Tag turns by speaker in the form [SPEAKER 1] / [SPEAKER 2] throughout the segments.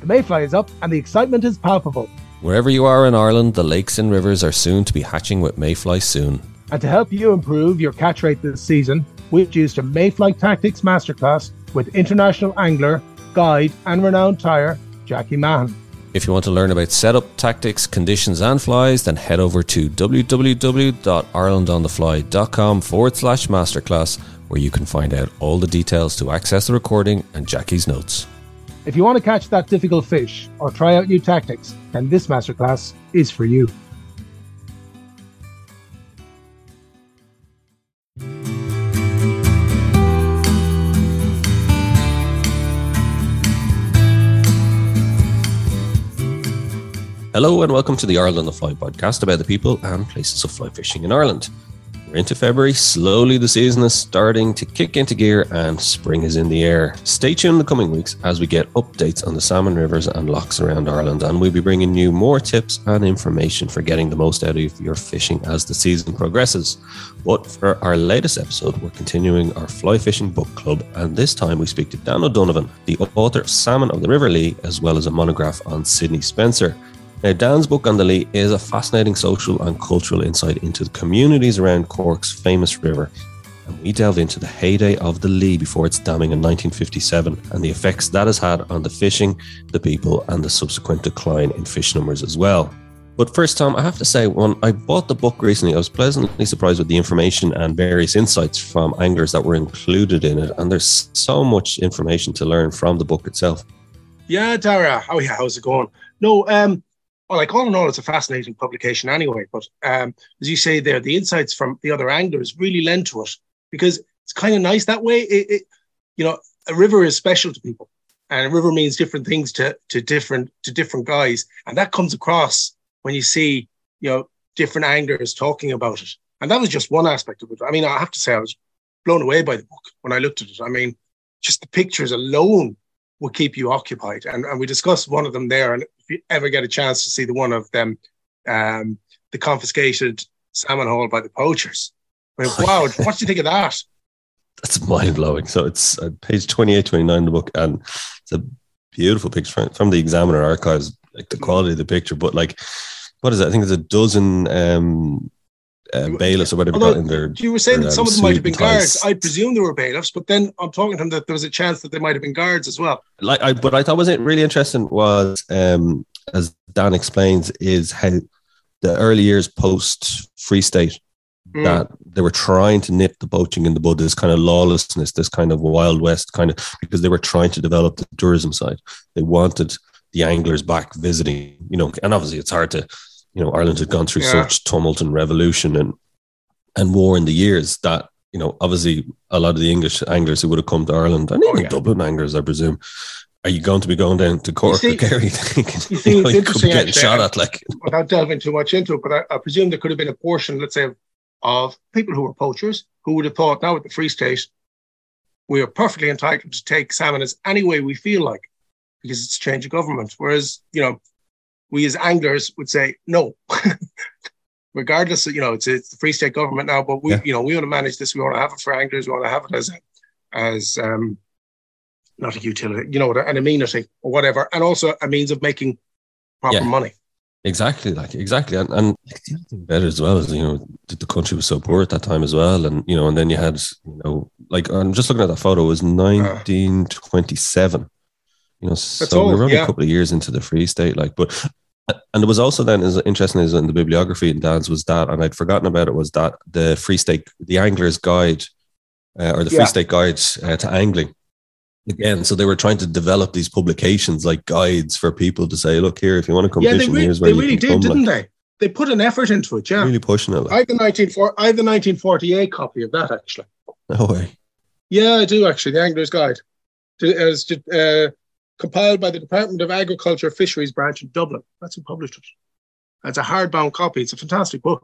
[SPEAKER 1] The mayfly is up and the excitement is palpable.
[SPEAKER 2] Wherever you are in Ireland, the lakes and rivers are soon to be hatching with mayfly soon.
[SPEAKER 1] And to help you improve your catch rate this season, we've used a Mayfly Tactics Masterclass with international angler, guide, and renowned tyer, Jackie Mahan.
[SPEAKER 2] If you want to learn about setup, tactics, conditions, and flies, then head over to www.irelandonthefly.com forward slash masterclass, where you can find out all the details to access the recording and Jackie's notes.
[SPEAKER 1] If you want to catch that difficult fish or try out new tactics, then this masterclass is for you.
[SPEAKER 2] Hello and welcome to the Ireland the Fly podcast about the people and places of fly fishing in Ireland. We're into February. Slowly, the season is starting to kick into gear and spring is in the air. Stay tuned in the coming weeks as we get updates on the salmon rivers and loughs around Ireland, and we'll be bringing you more tips and information for getting the most out of your fishing as the season progresses. But for our latest episode, we're continuing our fly fishing book club, and this time we speak to Dan O'Donovan, the author of Salmon of the River Lee, as well as a monograph on Sidney Spencer. Now, Dan's book on the Lee is a fascinating social and cultural insight into the communities around Cork's famous river. And we delve into the heyday of the Lee before its damming in 1957 and the effects that has had on the fishing, the people, and the subsequent decline in fish numbers as well. But first, Tom, I have to say, when I bought the book recently, I was pleasantly surprised with the information and various insights from anglers that were included in it. And there's so much information to learn from the book itself.
[SPEAKER 3] Yeah, Dara. Oh, yeah. How's it going? No, um, well, like all in all, it's a fascinating publication anyway. But um, as you say there, the insights from the other anglers really lend to it because it's kind of nice that way. It, it, you know, a river is special to people, and a river means different things to to different to different guys, and that comes across when you see you know different anglers talking about it. And that was just one aspect of it. I mean, I have to say, I was blown away by the book when I looked at it. I mean, just the pictures alone will keep you occupied. And, and we discussed one of them there. And if you ever get a chance to see the one of them, um, the confiscated salmon haul by the poachers, I mean, wow, what do you think of that?
[SPEAKER 2] That's mind blowing. So it's uh, page 28, 29 in the book, and it's a beautiful picture from, from the Examiner archives, like the quality of the picture. But like, what is it? I think there's a dozen um, uh, bailiffs or whatever
[SPEAKER 3] Although,
[SPEAKER 2] in their.
[SPEAKER 3] You were saying
[SPEAKER 2] their,
[SPEAKER 3] that some
[SPEAKER 2] um,
[SPEAKER 3] of them might have been
[SPEAKER 2] suit and ties.
[SPEAKER 3] guards. I presume they were bailiffs, but then I'm talking to him that there was a chance that they might have been guards as well.
[SPEAKER 2] like I, but I thought was it really interesting was um as Dan explains is how the early years post Free State
[SPEAKER 3] Mm.
[SPEAKER 2] that they were trying to nip the poaching in the bud, this kind of lawlessness, this kind of wild west kind of because they were trying to develop the tourism side. They wanted the anglers back visiting, you know, and obviously it's hard to, you know, Ireland had gone through
[SPEAKER 3] Yeah.
[SPEAKER 2] such tumult and revolution and and war in the years that you know, obviously a lot of the English anglers who would have come to Ireland and
[SPEAKER 3] Oh,
[SPEAKER 2] even
[SPEAKER 3] yeah.
[SPEAKER 2] Dublin anglers, I presume, are you going to be going down to Cork
[SPEAKER 3] see-
[SPEAKER 2] or Kerry
[SPEAKER 3] you see,
[SPEAKER 2] you, know, you could be
[SPEAKER 3] interesting,
[SPEAKER 2] getting
[SPEAKER 3] actually.
[SPEAKER 2] shot at? Like,
[SPEAKER 3] without delving too much into it, but I, I presume there could have been a portion, let's say, of, of people who were poachers who would have thought now at the Free State, we are perfectly entitled to take salmon as any way we feel like because it's a change of government. Whereas, you know, we as anglers would say, no, regardless of, you know, it's, it's the Free State government now, but we,
[SPEAKER 2] Yeah.
[SPEAKER 3] you know, we want to manage this. We want to have it for anglers. We want to have it as, a, as, um, not a utility, you know, an amenity or whatever, and also a means of making proper
[SPEAKER 2] Yeah.
[SPEAKER 3] money.
[SPEAKER 2] Exactly, like exactly, and, and the other thing better as well is you know the, the country was so poor at that time as well, and you know, and then you had you know like I'm just looking at that photo it was 1927, you know, so we were only
[SPEAKER 3] yeah.
[SPEAKER 2] a couple of years into the Free State, like, but and it was also then as interesting as in the bibliography in Dan's was that, and I'd forgotten about it was that the Free State, the Angler's Guide, uh, or the Free
[SPEAKER 3] Yeah.
[SPEAKER 2] State Guide uh, to angling. Again, so they were trying to develop these publications like guides for people to say, "Look here, if you want to come
[SPEAKER 3] Yeah,
[SPEAKER 2] fishing,
[SPEAKER 3] re-
[SPEAKER 2] here's where
[SPEAKER 3] they
[SPEAKER 2] you
[SPEAKER 3] really
[SPEAKER 2] can
[SPEAKER 3] did,
[SPEAKER 2] come."
[SPEAKER 3] didn't
[SPEAKER 2] like,
[SPEAKER 3] they? They put an effort into it, yeah.
[SPEAKER 2] Really pushing it.
[SPEAKER 3] I
[SPEAKER 2] Like,
[SPEAKER 3] have the 1940, I the 1948 copy of that actually.
[SPEAKER 2] no way.
[SPEAKER 3] Yeah, I do actually. The Angler's Guide. Was uh, compiled by the Department of Agriculture Fisheries branch in Dublin. That's who published it. It's a hardbound copy. It's a fantastic book.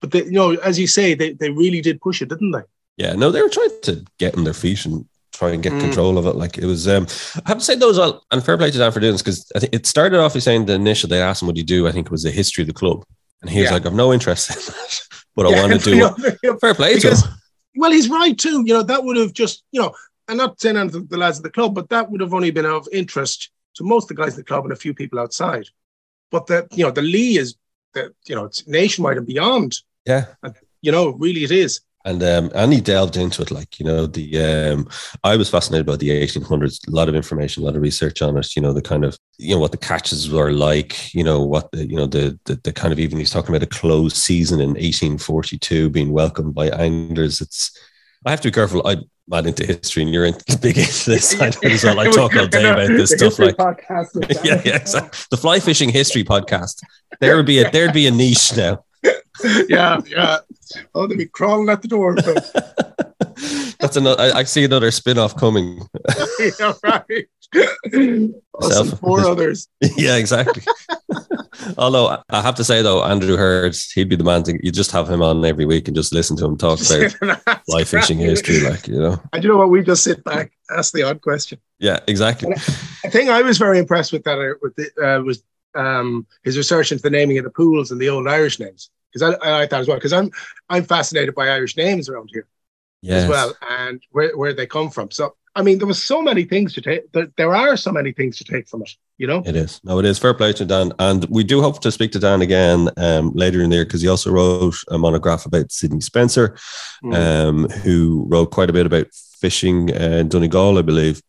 [SPEAKER 3] But they, you know, as you say, they, they really did push it, didn't they?
[SPEAKER 2] Yeah, no, they were trying to get on their feet and try and get
[SPEAKER 3] Mm.
[SPEAKER 2] control of it. Like it was, um, I have to say those all, and fair play to Dan for doing this because I think it started off with saying the initial they asked him what do you do. I think it was the history of the club, and he was
[SPEAKER 3] Yeah.
[SPEAKER 2] like, "I've no interest in that, but I
[SPEAKER 3] Yeah,
[SPEAKER 2] want to do it." Fair play
[SPEAKER 3] Because-
[SPEAKER 2] to him.
[SPEAKER 3] Well, he's right too. You know, that would have just, you know, I'm not saying anything to the lads of the club, but that would have only been of interest to most of the guys in the club and a few people outside. But the you know the Lee is the you know it's nationwide and beyond.
[SPEAKER 2] Yeah,
[SPEAKER 3] and, you know really it is.
[SPEAKER 2] And um, and he delved into it, like you know, the um, I was fascinated by the 1800s. A lot of information, a lot of research on it. You know, the kind of you know what the catches were like. You know what the you know the the, the kind of even he's talking about a closed season in 1842 being welcomed by anglers. It's I have to be careful. I'm mad into history and you're in, big into this. I know as well. I talk all day about this stuff. Like, yeah, yeah, exactly. The fly fishing history podcast. There would be a there'd be a niche now.
[SPEAKER 3] yeah, yeah. Oh, they'd be crawling at the door.
[SPEAKER 2] That's another. I, I, see another spin-off coming.
[SPEAKER 3] yeah, right. Four others.
[SPEAKER 2] yeah, exactly. Although I have to say though, Andrew Herd, he'd be the man to you just have him on every week and just listen to him talk about fly fishing history, like you know.
[SPEAKER 3] And you know what? We just sit back, ask the odd question.
[SPEAKER 2] Yeah, exactly.
[SPEAKER 3] I think I was very impressed with that. Uh, with the, uh, was um, his research into the naming of the pools and the old Irish names because I, I like that as well because I'm I'm fascinated by Irish names around here yes. as well and where, where they come from. So I mean, there was so many things to take. There, there are so many things to take from it. You know,
[SPEAKER 2] it is. No, it is. Fair play to Dan, and we do hope to speak to Dan again um, later in the year because he also wrote a monograph about Sidney Spencer, mm. um, who wrote quite a bit about fishing uh, in Donegal, I believe.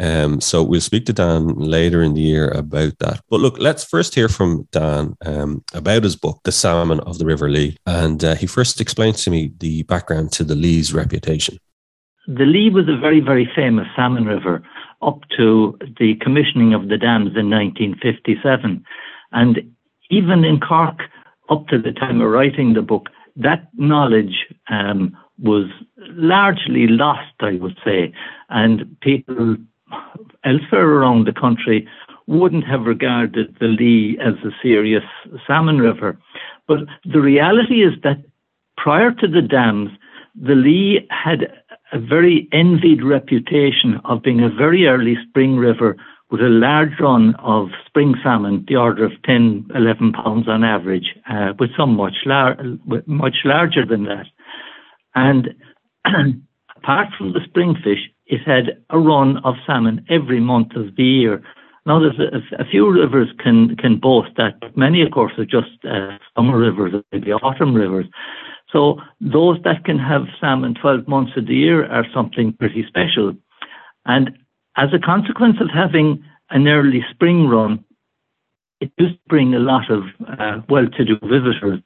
[SPEAKER 2] Um, so we'll speak to Dan later in the year about that. But look, let's first hear from Dan um, about his book, The Salmon of the River Lee. And uh, he first explained to me the background to the Lee's reputation.
[SPEAKER 4] The Lee was a very, very famous salmon river up to the commissioning of the dams in 1957. And even in Cork, up to the time of writing the book, that knowledge um, was largely lost, I would say. And people elsewhere around the country wouldn't have regarded the Lee as a serious salmon river. But the reality is that prior to the dams, the Lee had a very envied reputation of being a very early spring river with a large run of spring salmon, the order of 10, 11 pounds on average, uh, with some much, lar- much larger than that. And apart from the spring fish, it had a run of salmon every month of the year. Now, there's a, a few rivers can can boast that, but many, of course, are just uh, summer rivers, maybe autumn rivers. So those that can have salmon 12 months of the year are something pretty special. And as a consequence of having an early spring run, it used to bring a lot of uh, well-to-do visitors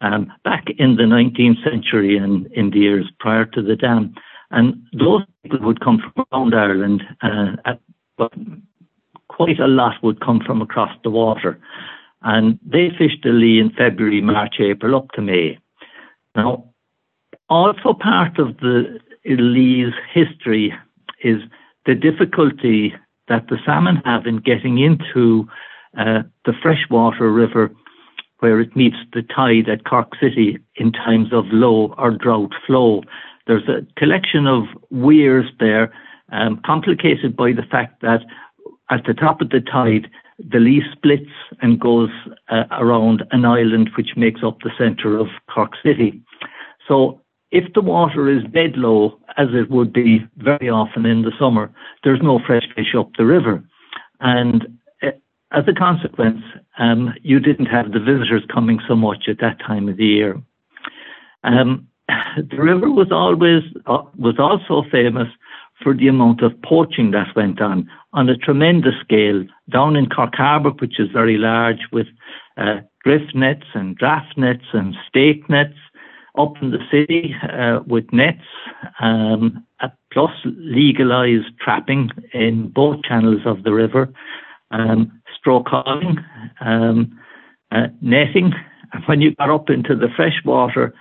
[SPEAKER 4] um, back in the 19th century and in the years prior to the dam. And those people would come from around Ireland, uh, at, but quite a lot would come from across the water. And they fished the Lee in February, March, April, up to May. Now, also part of the Lee's history is the difficulty that the salmon have in getting into uh, the freshwater river where it meets the tide at Cork City in times of low or drought flow. There's a collection of weirs there, um, complicated by the fact that at the top of the tide, the Lee splits and goes uh, around an island which makes up the centre of Cork City. So if the water is dead low, as it would be very often in the summer, there's no fresh fish up the river. And uh, as a consequence, um, you didn't have the visitors coming so much at that time of the year. Um, the river was always uh, was also famous for the amount of poaching that went on on a tremendous scale down in Cork Harbour, which is very large, with uh, drift nets and draft nets and stake nets. Up in the city uh, with nets, um, plus legalised trapping in both channels of the river, um, stroke hauling, um, uh, netting. And when you got up into the freshwater,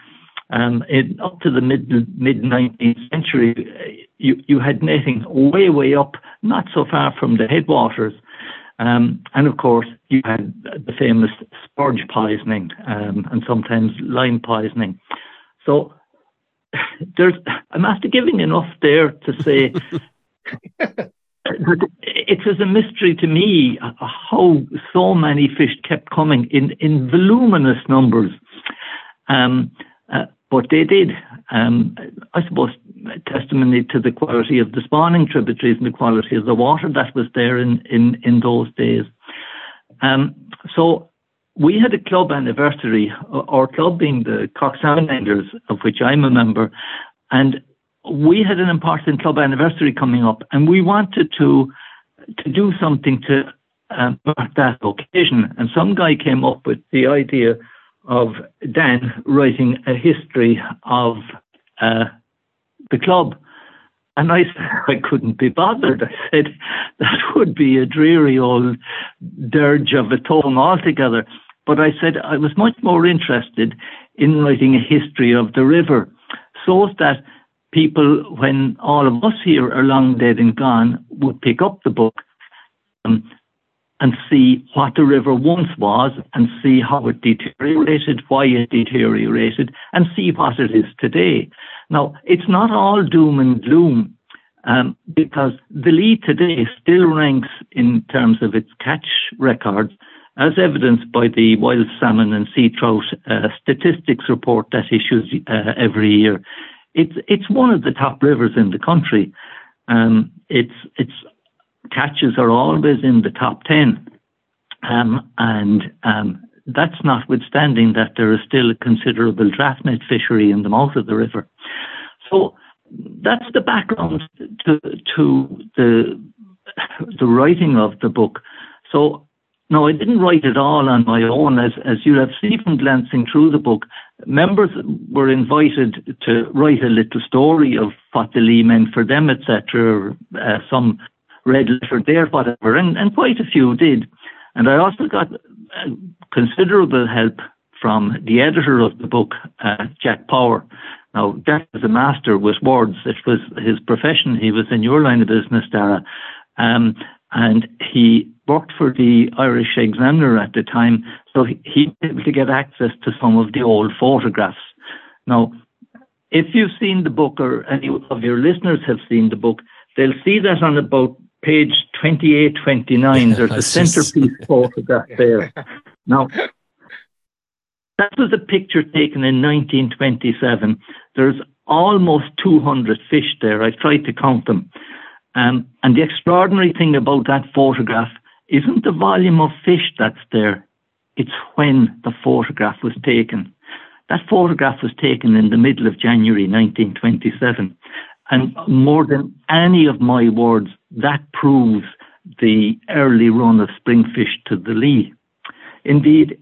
[SPEAKER 4] um, in, up to the mid mid 19th century, you, you had netting way, way up, not so far from the headwaters. Um, and of course, you had the famous spurge poisoning um, and sometimes lime poisoning. So there's, I'm after giving enough there to say it was a mystery to me how so many fish kept coming in, in voluminous numbers. Um, uh, but they did. um, I suppose, testimony to the quality of the spawning tributaries and the quality of the water that was there in, in, in those days. Um, so we had a club anniversary, our club being the Cork Salmon of which I'm a member, and we had an important club anniversary coming up, and we wanted to to do something to um, mark that occasion. And some guy came up with the idea of Dan writing a history of uh, the club. And I said, I couldn't be bothered. I said, that would be a dreary old dirge of a tome altogether. But I said, I was much more interested in writing a history of the river so that people, when all of us here are long dead and gone, would pick up the book um, and see what the river once was and see how it deteriorated, why it deteriorated, and see what it is today. Now, it's not all doom and gloom. Um, because the Lee today still ranks in terms of its catch records, as evidenced by the wild salmon and sea trout uh, statistics report that issues uh, every year. It's it's one of the top rivers in the country. Um, its its catches are always in the top ten, um, and um, that's notwithstanding that there is still a considerable draft net fishery in the mouth of the river. So that's the background to to the the writing of the book. So no, I didn't write it all on my own. As as you have seen from glancing through the book, members were invited to write a little story of what the Lee meant for them, etc. Uh, some read letter there, whatever, and, and quite a few did. And I also got uh, considerable help from the editor of the book, uh, Jack Power. Now, Jack was a master with words. It was his profession. He was in your line of business, Dara. Um, and he worked for the Irish Examiner at the time, so he was able to get access to some of the old photographs. Now, if you've seen the book, or any of your listeners have seen the book, they'll see that on about page 28, 29, there's a centerpiece photograph there. Now, that was a picture taken in 1927. There's almost 200 fish there. I tried to count them. Um, and the extraordinary thing about that photograph isn't the volume of fish that's there, it's when the photograph was taken. That photograph was taken in the middle of January 1927. And more than any of my words, that proves the early run of springfish to the Lee. Indeed,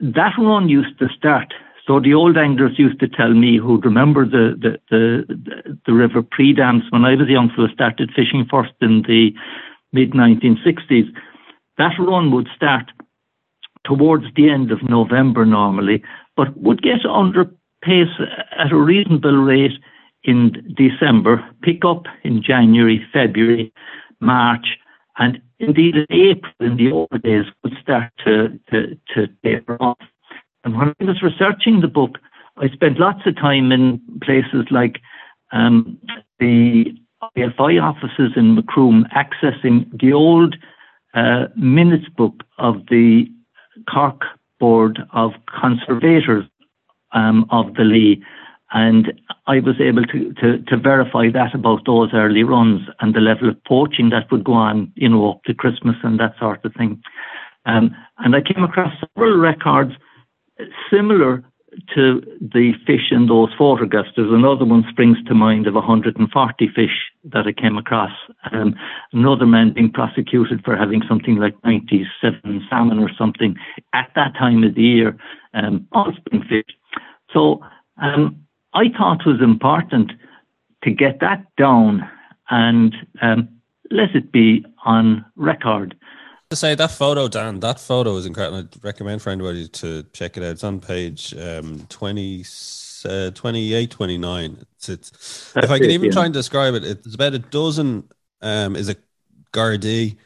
[SPEAKER 4] that run used to start. So the old anglers used to tell me, who'd remember the the the, the river pre-dams when I was young fellow, started fishing first in the mid 1960s. That run would start towards the end of November normally, but would get under pace at a reasonable rate in December, pick up in January, February, March, and indeed in April in the old days would start to, to, to taper off. And when I was researching the book, I spent lots of time in places like um, the IFI offices in Macroom, accessing the old uh, minutes book of the Cork Board of Conservators um, of the Lee and I was able to, to, to, verify that about those early runs and the level of poaching that would go on, you know, up to Christmas and that sort of thing. Um, and I came across several records similar to the fish in those photographs. There's another one springs to mind of 140 fish that I came across. Um, another man being prosecuted for having something like 97 salmon or something at that time of the year, um, all spring fish. So um, I thought was important to get that down and um, let it be on record.
[SPEAKER 5] To say that photo, Dan, that photo is incredible. I'd recommend for anybody to check it out. It's on page um, 20, uh, 28, 29. It's, it's if I can even yeah. try and describe it, it's about a dozen. Um, is it Gardaí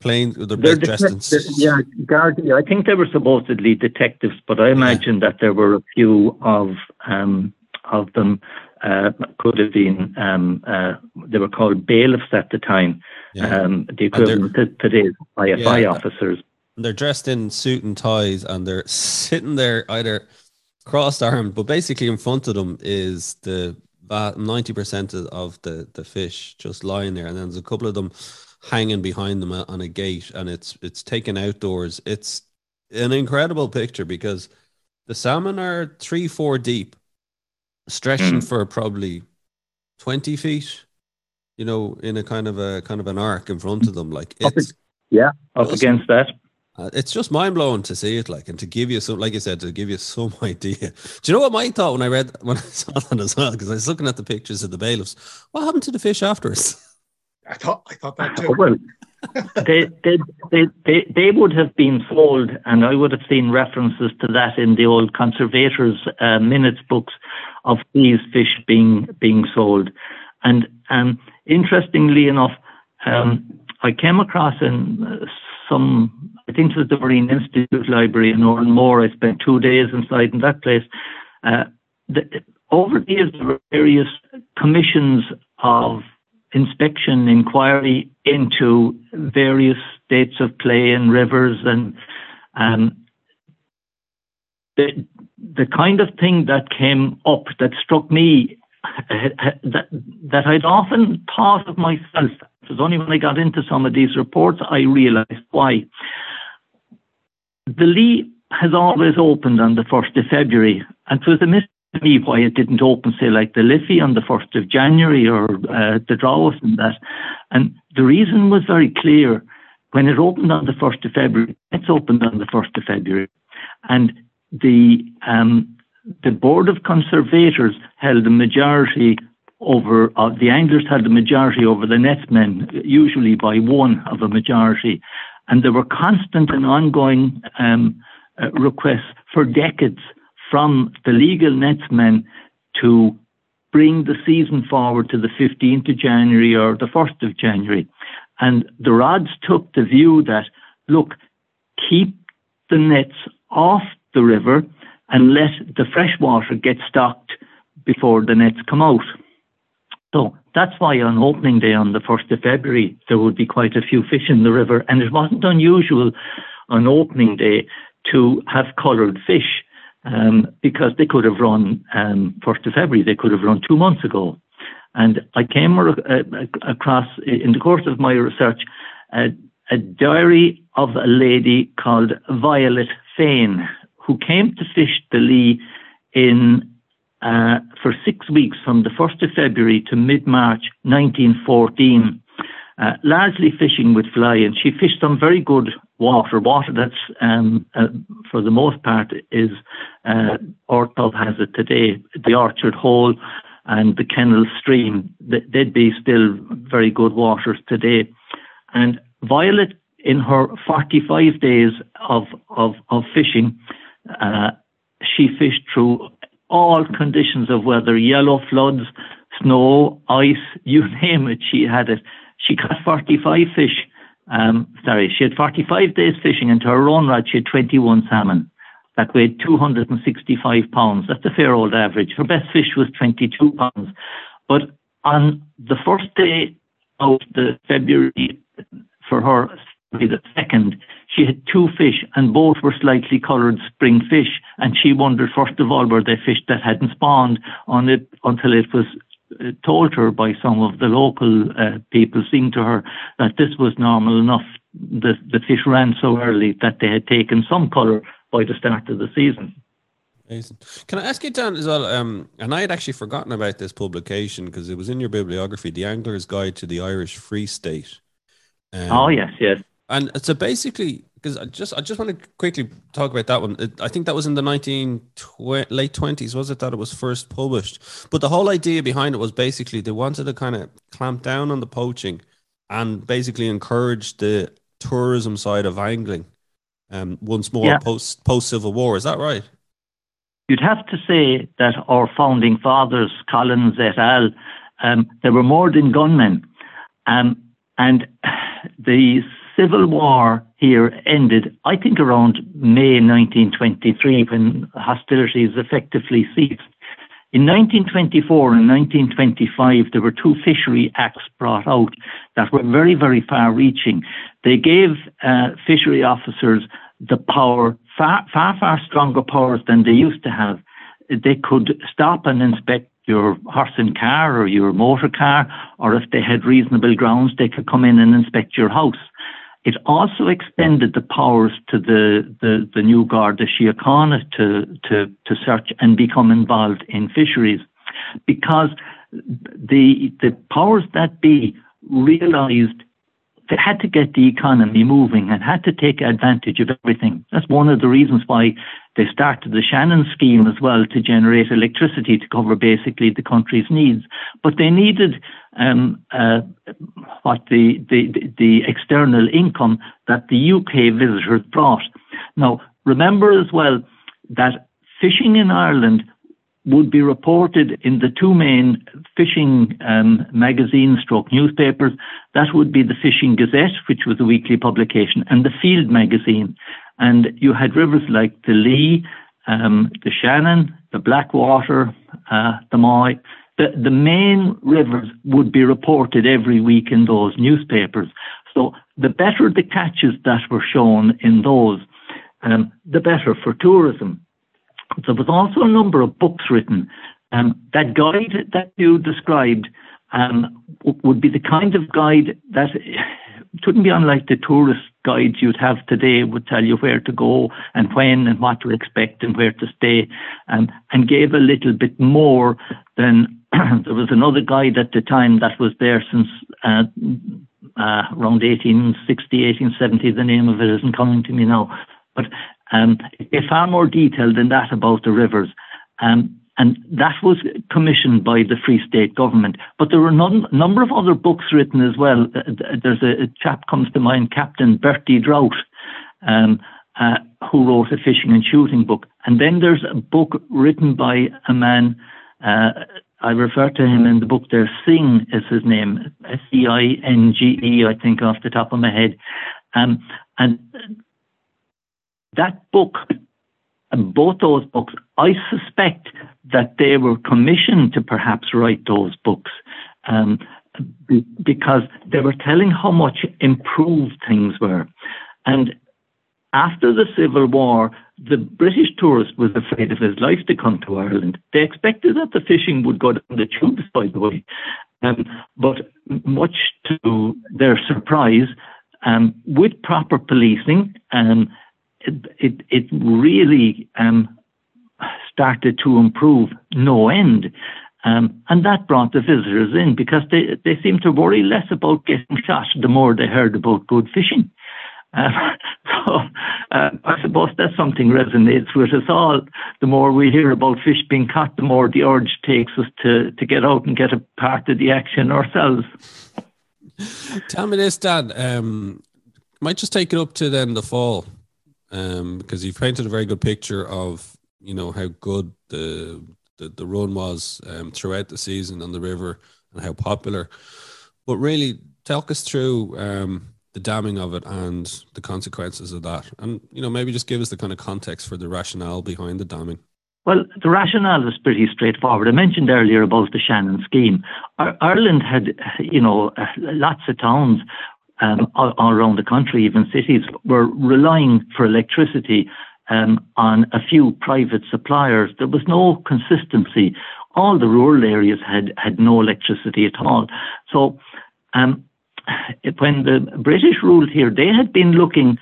[SPEAKER 5] playing? They're, they're dressed in.
[SPEAKER 4] Yeah, Gardaí. I think they were supposedly detectives, but I imagine yeah. that there were a few of um, of them uh, could have been, um, uh, they were called bailiffs at the time, yeah. um, the equivalent to today's IFI yeah, officers.
[SPEAKER 5] They're dressed in suit and ties and they're sitting there either crossed armed, but basically in front of them is the ninety percent of the the fish just lying there, and then there's a couple of them hanging behind them on a gate, and it's it's taken outdoors. It's an incredible picture because the salmon are three four deep, stretching mm. for probably twenty feet. You know, in a kind of a kind of an arc in front of them, like it's
[SPEAKER 4] yeah, up against that.
[SPEAKER 5] Uh, it's just mind blowing to see it, like, and to give you some, like you said, to give you some idea. Do you know what my thought when I read when I saw that as well? Because I was looking at the pictures of the bailiffs. What happened to the fish afterwards?
[SPEAKER 3] I thought I thought that too.
[SPEAKER 4] Well, they, they, they, they, would have been sold, and I would have seen references to that in the old conservators' uh, minutes books of these fish being being sold. And um, interestingly enough, um, I came across in some, I think it was the Marine Institute Library in Oranmore. I spent two days inside in that place. Uh, the, over the years, there were various commissions of inspection, inquiry into various states of play and rivers and um, the the kind of thing that came up that struck me that that I'd often thought of myself. It was only when I got into some of these reports I realised why. The Lee has always opened on the first of February, and it was a me why it didn't open, say, like the Liffey on the 1st of January or uh, the Drowes and that. And the reason was very clear. When it opened on the 1st of February, it's opened on the 1st of February. And the, um, the Board of Conservators held a majority over, uh, the anglers had the majority over the netsmen, usually by one of a majority. And there were constant and ongoing um, uh, requests for decades from the legal netsmen to bring the season forward to the 15th of January or the 1st of January. And the rods took the view that, look, keep the nets off the river and let the fresh water get stocked before the nets come out. So that's why on opening day on the 1st of February, there would be quite a few fish in the river. And it wasn't unusual on opening day to have coloured fish um, because they could have run um, 1st of February, they could have run two months ago. And I came uh, across, in the course of my research, a, a diary of a lady called Violet Fane, who came to fish the Lee in uh, for six weeks from the 1st of February to mid March 1914, uh, largely fishing with fly. And she fished some very good water, water that's um, uh, for the most part is uh, has it today, the Orchard Hole and the Kennel Stream. They'd be still very good waters today. And Violet, in her 45 days of of, of fishing, uh, she fished through all conditions of weather, yellow floods, snow, ice, you name it, she had it. She caught 45 fish um, sorry, she had 45 days fishing, and to her own rod, she had 21 salmon that weighed 265 pounds. That's a fair old average. Her best fish was 22 pounds. But on the first day of the February for her, the second, she had two fish, and both were slightly coloured spring fish. And she wondered, first of all, were they fish that hadn't spawned on it until it was told her by some of the local uh, people, saying to her that this was normal enough. The, the fish ran so early that they had taken some colour by the start of the season.
[SPEAKER 5] Amazing. Can I ask you, Dan, as well? Um, and I had actually forgotten about this publication because it was in your bibliography, The Angler's Guide to the Irish Free State.
[SPEAKER 4] Um, oh yes, yes.
[SPEAKER 5] And so basically, because I just I just want to quickly talk about that one. I think that was in the nineteen tw- late twenties, was it that it was first published? But the whole idea behind it was basically they wanted to kind of clamp down on the poaching and basically encourage the tourism side of angling. Um, once more yeah. post post Civil War, is that right?
[SPEAKER 4] You'd have to say that our founding fathers, Collins et al., um, they were more than gunmen, um, and the Civil War here ended, I think, around May 1923 when hostilities effectively ceased. In 1924 and 1925, there were two fishery acts brought out that were very, very far reaching. They gave uh, fishery officers the power, far, far, far stronger powers than they used to have. they could stop and inspect your horse and car or your motor car, or if they had reasonable grounds, they could come in and inspect your house. It also extended the powers to the, the, the new Garda Síochána to, to, to search and become involved in fisheries because the, the powers that be realized they had to get the economy moving and had to take advantage of everything. That's one of the reasons why they started the Shannon scheme as well to generate electricity to cover basically the country's needs. But they needed um, uh, what the, the, the external income that the UK visitors brought. Now, remember as well that fishing in Ireland would be reported in the two main fishing um, magazine stroke newspapers. That would be the Fishing Gazette, which was a weekly publication, and the Field magazine. And you had rivers like the Lee, um, the Shannon, the Blackwater, uh, the Moy. The, the main rivers would be reported every week in those newspapers. So the better the catches that were shown in those, um, the better for tourism. There was also a number of books written. Um, that guide that you described um, would be the kind of guide that couldn't be unlike the tourist guides you'd have today would tell you where to go and when and what to expect and where to stay um, and gave a little bit more than there was another guide at the time that was there since uh, uh, around 1860 1870 the name of it isn't coming to me now but um, it's far more detailed than that about the rivers. Um, and that was commissioned by the Free State government. But there were a number of other books written as well. Uh, there's a, a chap comes to mind, Captain Bertie Drought, um, uh, who wrote a fishing and shooting book. And then there's a book written by a man. Uh, I refer to him in the book there. Singh is his name, S E I N G E, I think, off the top of my head. Um, and that book, and both those books, I suspect that they were commissioned to perhaps write those books um, because they were telling how much improved things were. And after the Civil War, the British tourist was afraid of his life to come to Ireland. They expected that the fishing would go down the tubes, by the way. Um, but much to their surprise, um, with proper policing, um, it, it, really um, started to improve no end. Um, and that brought the visitors in because they, they seemed to worry less about getting shot the more they heard about good fishing. Uh, so uh, I suppose that something resonates with us all. The more we hear about fish being caught, the more the urge takes us to, to get out and get a part of the action ourselves.
[SPEAKER 5] Tell me this, Dan. Um, might just take it up to then the fall um, because you've painted a very good picture of you know how good the the, the run was um, throughout the season on the river and how popular. But really, talk us through um, the damming of it and the consequences of that, and you know maybe just give us the kind of context for the rationale behind the damming.
[SPEAKER 4] Well, the rationale is pretty straightforward. I mentioned earlier about the Shannon scheme. Ireland had, you know, lots of towns um, all, all, around the country, even cities, were relying for electricity um, on a few private suppliers. There was no consistency. All the rural areas had, had no electricity at all. So um, when the British ruled here, they had been looking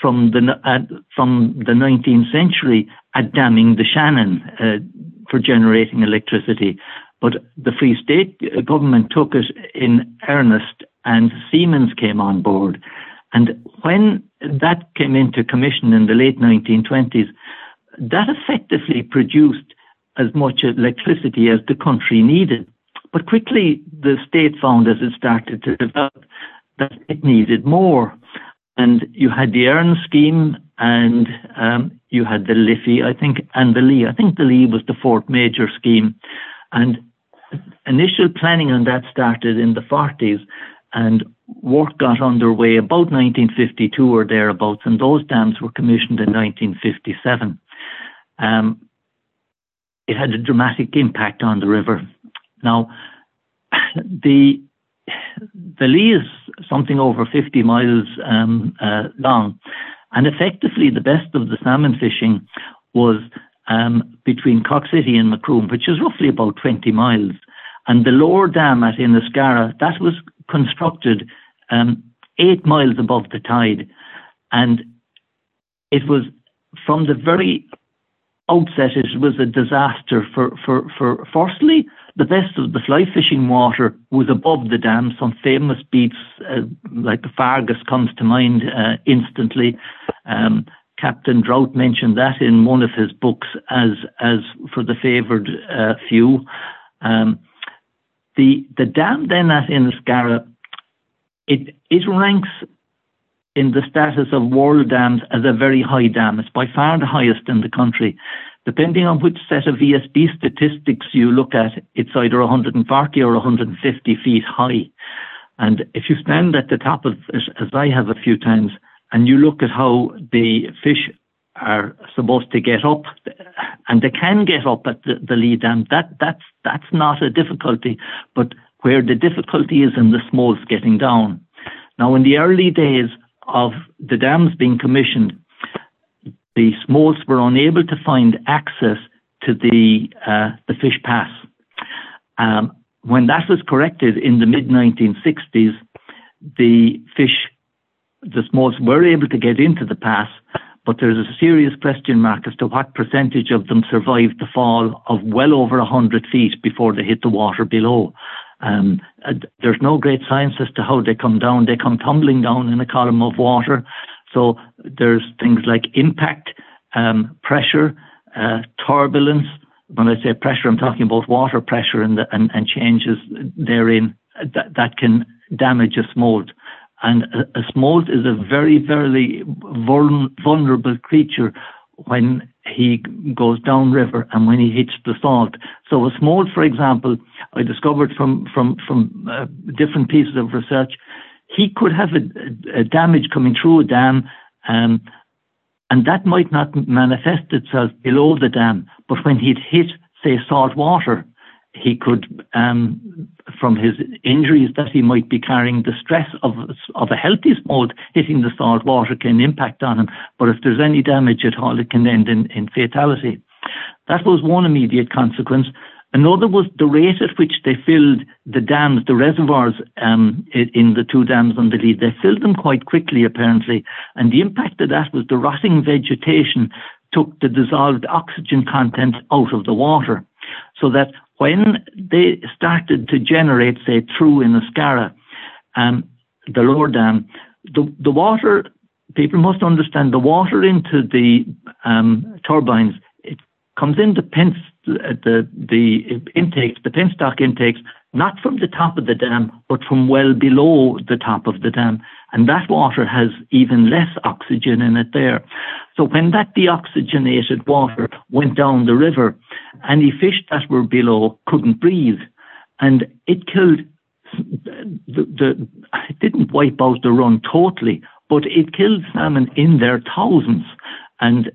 [SPEAKER 4] from the uh, from the 19th century at damming the Shannon uh, for generating electricity. But the Free State government took it in earnest and Siemens came on board. And when that came into commission in the late 1920s, that effectively produced as much electricity as the country needed. But quickly, the state found as it started to develop that it needed more. And you had the Erne scheme and um, you had the Liffey, I think, and the Lee. I think the Lee was the fourth major scheme. And initial planning on that started in the 40s and work got underway about 1952 or thereabouts, and those dams were commissioned in 1957. Um, it had a dramatic impact on the river. Now, the the Lee is something over 50 miles um, uh, long, and effectively the best of the salmon fishing was um, between Cork City and Macroom, which is roughly about 20 miles. And the lower dam at Inniscarra, that was constructed um, eight miles above the tide. And it was from the very outset, it was a disaster for, for, for firstly, the best of the fly fishing water was above the dam. Some famous beats, uh, like the Fargus, comes to mind uh, instantly. Um, Captain Drought mentioned that in one of his books as as for the favoured uh, few. Um, the the dam then at Inniscarra, it it ranks in the status of world dams as a very high dam. It's by far the highest in the country. Depending on which set of ESB statistics you look at, it's either 140 or 150 feet high. And if you stand at the top of it, as I have a few times, and you look at how the fish are supposed to get up, and they can get up at the, the Lee Dam, that, that's, that's not a difficulty. But where the difficulty is in the smolts getting down. Now, in the early days of the dams being commissioned, the smolts were unable to find access to the uh, the fish pass. Um, when that was corrected in the mid 1960s, the fish, the smolts were able to get into the pass, but there's a serious question mark as to what percentage of them survived the fall of well over 100 feet before they hit the water below. Um, there's no great science as to how they come down. They come tumbling down in a column of water. So there's things like impact, um, pressure, uh, turbulence. When I say pressure, I'm talking about water pressure and, the, and, and changes therein that, that can damage a smolt. And a, a smolt is a very, very vulnerable creature when he goes downriver and when he hits the salt. So a smolt, for example, I discovered from from from uh, different pieces of research he could have a, a damage coming through a dam, um, and that might not manifest itself below the dam. But when he'd hit, say, salt water, he could, um, from his injuries that he might be carrying, the stress of of a healthy smolt hitting the salt water can impact on him. But if there's any damage at all, it can end in, in fatality. That was one immediate consequence. Another was the rate at which they filled the dams, the reservoirs um, in the two dams on the Lee. They filled them quite quickly, apparently. And the impact of that was the rotting vegetation took the dissolved oxygen content out of the water. So that when they started to generate, say, through Inniscarra, um, the lower dam, the, the water, people must understand the water into the um, turbines, it comes into pence the the intakes, the penstock intakes, not from the top of the dam, but from well below the top of the dam. And that water has even less oxygen in it there. So when that deoxygenated water went down the river, any fish that were below couldn't breathe. And it killed the, the it didn't wipe out the run totally, but it killed salmon in their thousands. And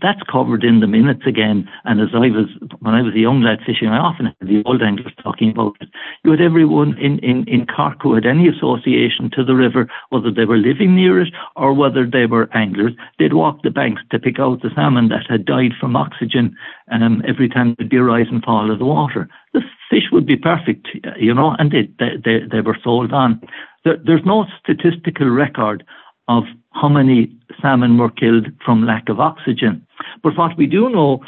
[SPEAKER 4] that's covered in the minutes again. And as I was, when I was a young lad fishing, I often had the old anglers talking about it. You had everyone in, in, in Cork who had any association to the river, whether they were living near it or whether they were anglers. They'd walk the banks to pick out the salmon that had died from oxygen um, every time there'd be a rise and fall of the water. The fish would be perfect, you know, and they, they, they, they were sold on. There, there's no statistical record of how many salmon were killed from lack of oxygen. But what we do know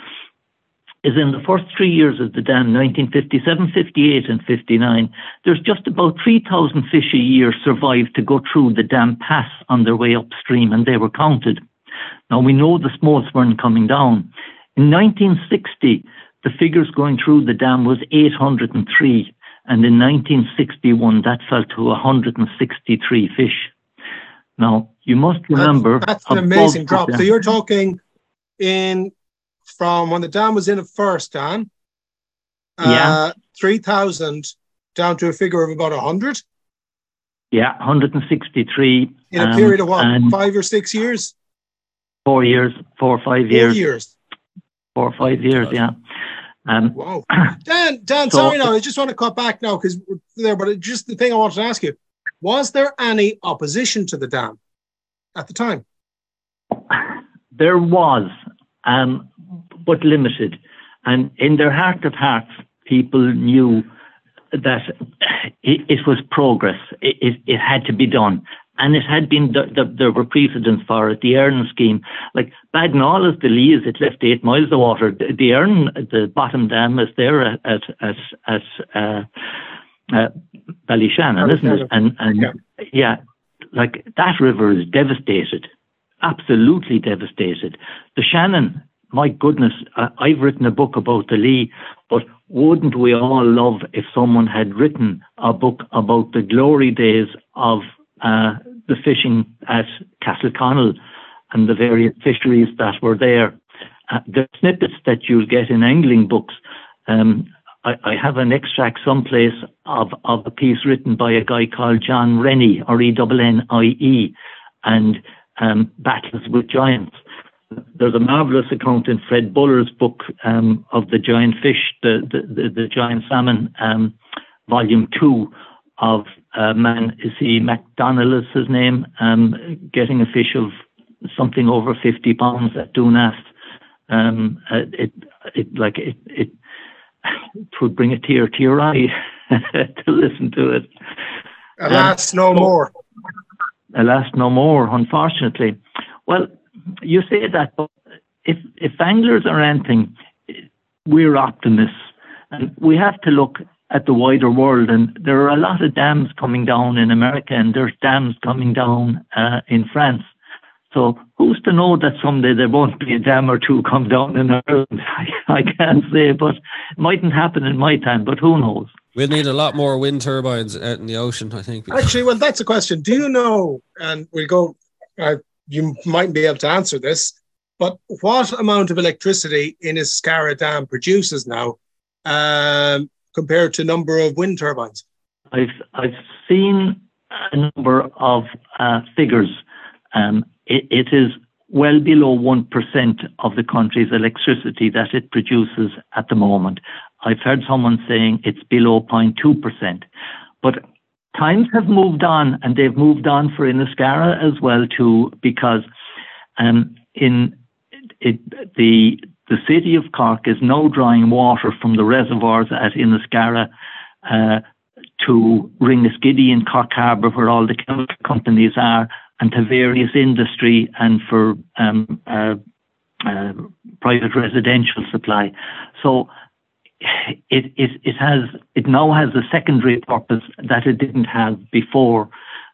[SPEAKER 4] is in the first three years of the dam, 1957, 58, and 59, there's just about 3,000 fish a year survived to go through the dam pass on their way upstream, and they were counted. Now we know the smolts weren't coming down. In 1960, the figures going through the dam was 803, and in 1961 that fell to 163 fish. Now, you must remember.
[SPEAKER 3] That's, that's an amazing drop. So you're talking in from when the dam was in at first, Dan. Uh, yeah. 3,000 down to a figure of about 100.
[SPEAKER 4] Yeah, 163.
[SPEAKER 3] In a um, period of what, five or six years?
[SPEAKER 4] Four years, four or five years.
[SPEAKER 3] Four years.
[SPEAKER 4] Four or five years, yeah. Um,
[SPEAKER 3] wow. Dan, Dan, so, sorry now, I just want to cut back now because there, but just the thing I wanted to ask you was there any opposition to the dam at the time?
[SPEAKER 4] There was. Um, but limited. And in their heart of hearts, people knew that it, it was progress. It, it, it, had to be done. And it had been, the, the, there were precedents for it. The Erne scheme, like Bagnall is the Leas, it left eight miles of water. The, the Erne, the bottom dam is there at, at, at, at uh, uh, Ballyshannon, isn't it? And, and yeah. yeah, like that river is devastated, absolutely devastated. The Shannon, my goodness, uh, I've written a book about the Lee, but wouldn't we all love if someone had written a book about the glory days of uh, the fishing at Castleconnell and the various fisheries that were there? Uh, the snippets that you'll get in angling books. Um, I, I, have an extract someplace of, of a piece written by a guy called John Rennie, R E N N I E, and um, Battles with Giants there's a marvelous account in Fred Buller's book um, of the giant fish, the the, the, the giant salmon, um, volume two, of a man is he MacDonald is his name, um, getting a fish of something over fifty pounds at Doonass. Um, uh, it it like it it, it would bring a tear to your eye to listen to it.
[SPEAKER 3] Alas, um, no more.
[SPEAKER 4] Alas, no more. Unfortunately, well you say that, but if if anglers are anything, we're optimists, and we have to look at the wider world. And there are a lot of dams coming down in America, and there's dams coming down uh, in France. So who's to know that someday there won't be a dam or two come down in Ireland? I, I can't say, but it mightn't happen in my time. But who knows?
[SPEAKER 5] We'll need a lot more wind turbines out in the ocean, I think.
[SPEAKER 3] Actually, well, that's a question. Do you know? And we'll go. Uh, you mightn't be able to answer this, but what amount of electricity Inniscarra Dam produces now um, compared to number of wind turbines?
[SPEAKER 4] I've I've seen a number of uh, figures. Um, it, is well below one percent of the country's electricity that it produces at the moment. I've heard someone saying it's below 0.2 percent, but times have moved on, and they've moved on for Inniscarra as well too, because um, in it, the the city of Cork is now drawing water from the reservoirs at Inniscarra uh, to Ringaskiddy in Cork Harbour, where all the chemical companies are, and to various industry and for um, uh, uh, private residential supply. So it, it, it has it now has a secondary purpose that it didn't have before,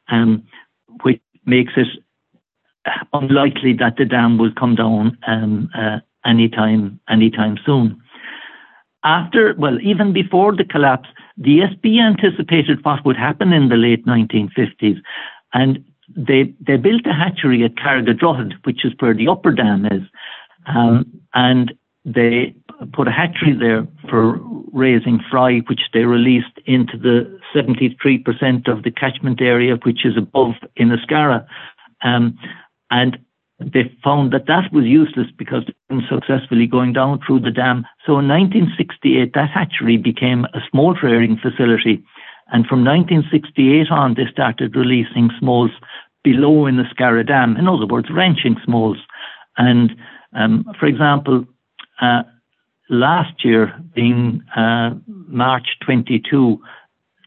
[SPEAKER 4] um, which makes it unlikely that the dam will come down um, uh, anytime anytime soon. After well, even before the collapse, the ESB anticipated what would happen in the late 1950s, and they they built a hatchery at Carrigadrohid, which is where the upper dam is, um, and they put a hatchery there for raising fry, which they released into the 73% of the catchment area, which is above Inniscarra. Um, and they found that that was useless because they were successfully going down through the dam. So in 1968, that hatchery became a small rearing facility. And from 1968 on, they started releasing smolts below Inniscarra Dam. In other words, ranching smolts. And um, for example, uh, last year, being uh, March 22,